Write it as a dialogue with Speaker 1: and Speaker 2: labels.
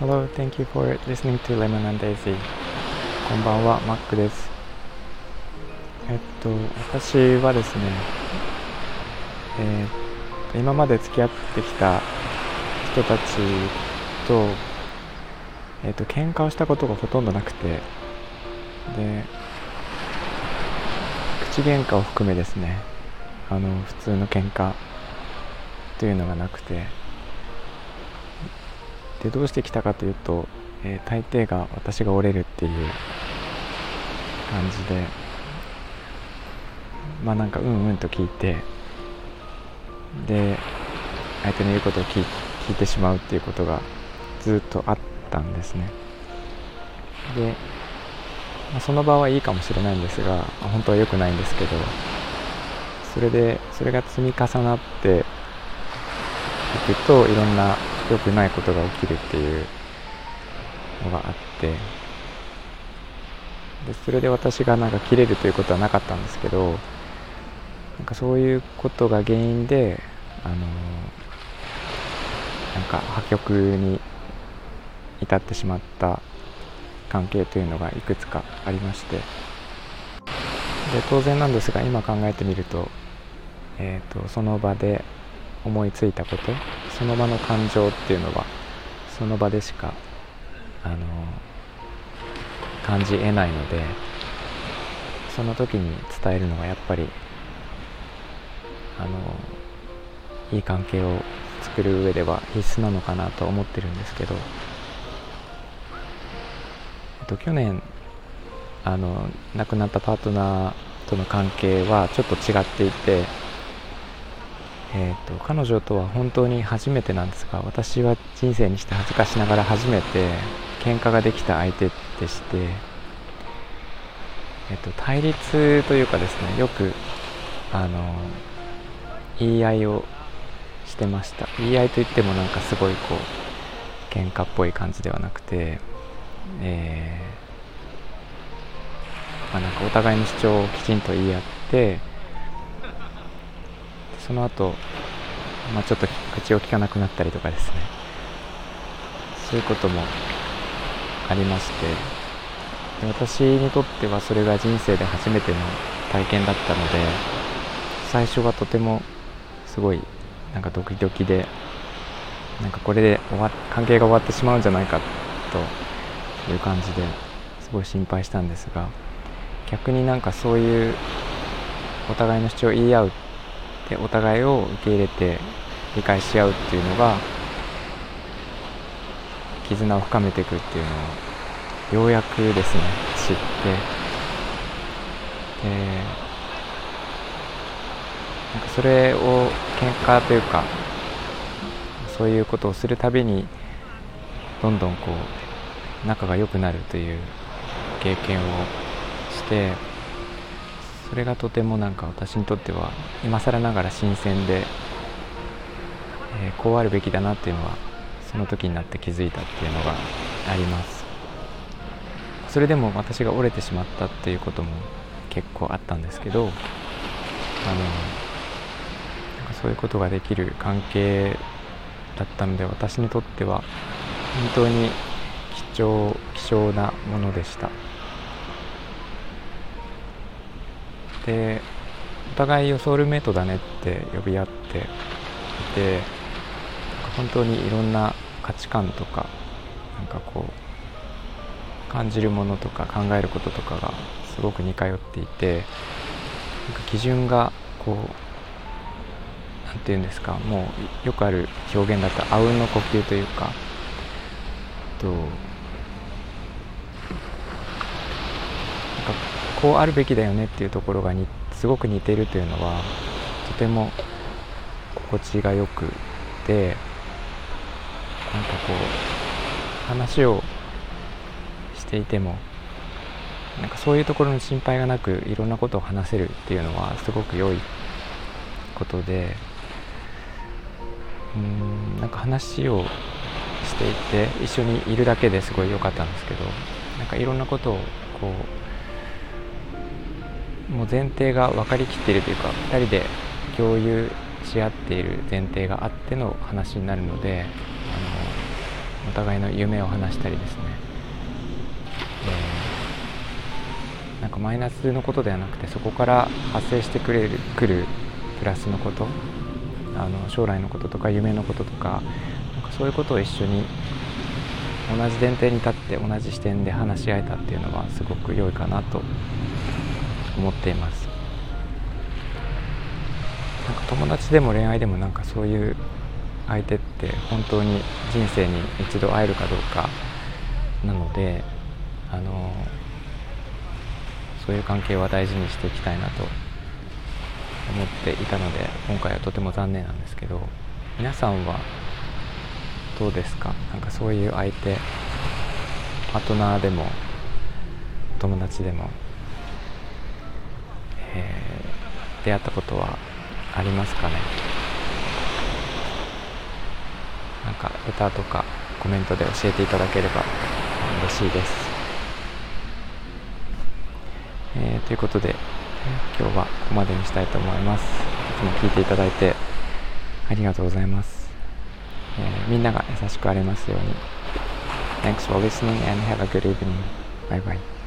Speaker 1: Hello, thank you for listening to Lemon and Daisy. こんばんは、マックです。えっと、私はですね、えー、今まで付き合ってきた人たちと、えっと、喧嘩をしたことがほとんどなくて、で、口喧嘩を含めですね、あの、普通の喧嘩というのがなくて、でどうしてきたかというと、えー、大抵が私が折れるっていう感じで。まあなんかうんうんと聞いて。で相手の言うことを聞いてしまうっていうことがずっとあったんですね。で、まあ、その場はいいかもしれないんですが本当は良くないんですけど。それでそれが積み重なってくといろんな良くないことが起きるっていうのがあってでそれで私がなんか切れるということはなかったんですけどなんかそういうことが原因であのなんか破局に至ってしまった関係というのがいくつかありまして。で当然なんですが今考えてみると,、えーとその場で思いついたことその場の感情っていうのはその場でしかあの感じえないのでその時に伝えるのがやっぱりあのいい関係を作る上では必須なのかなと思ってるんですけど、えっと、去年あの亡くなったパートナーとの関係はちょっと違っていてえーと、彼女とは本当に初めてなんですが私は人生にして恥ずかしながら初めて喧嘩ができた相手でして、えーと、対立というかですねよくあの言い合いをしてました。言い合いといってもなんかすごいこう喧嘩っぽい感じではなくて、えーまあ、なんかお互いの主張をきちんと言い合ってその後、まあ、ちょっと口を聞かなくなったりとかですね。そういうこともありまして。で私にとってはそれが人生で初めての体験だったので最初はとてもすごいなんかドキドキでなんかこれで終わ関係が終わってしまうんじゃないかという感じですごい心配したんですが逆になんかそういうお互いの主張を言い合うでお互いを受け入れて理解し合うっていうのが絆を深めていくっていうのをようやくですね知ってでなんかそれを喧嘩というかそういうことをするたびにどんどんこう仲が良くなるという経験をしてそれがとてもなんか私にとっては今更ながら新鮮で、えー、こうあるべきだなっていうのはその時になって気づいたっていうのがありますそれでも私が折れてしまったっていうことも結構あったんですけどあのなんかそういうことができる関係だったので私にとっては本当に貴重貴重なものでした。でお互いをソウルメイトだねって呼び合っていて本当にいろんな価値観とかなんかこう感じるものとか考えることとかがすごく似通っていてなんか基準がこう何て言うんですかもうよくある表現だったらあうんの呼吸というかとなんかこうあるべきだよねっていうところがにすごく似てるというのはとても心地がよくてなんかこう話をしていてもなんかそういうところの心配がなくいろんなことを話せるっていうのはすごく良いことでうんなんか話をしていて一緒にいるだけですごい良かったんですけどなんかいろんなことをこうもう前提が分かりきっているというか2人で共有し合っている前提があっての話になるのであのお互いの夢を話したりですね、えー、なんかマイナスのことではなくてそこから発生してくれるくるプラスのことあの将来のこととか夢のこととかなんかそういうことを一緒に同じ前提に立って同じ視点で話し合えたっていうのはすごく良いかなと思っています。なんか友達でも恋愛でもなんかそういう相手って本当に人生に一度会えるかどうかなのであのそういう関係は大事にしていきたいなと思っていたので今回はとても残念なんですけど皆さんはどうですか？なんかそういう相手パートナーでも友達でも、えー、出会ったことはありますかね？なんかレターとかコメントで教えていただければ嬉しいです、えー、ということで今日はここまでにしたいと思います。いつも聞いていただいてありがとうございます、えー、みんなが優しくありますように。Thanks for listening and have a good evening. Bye bye.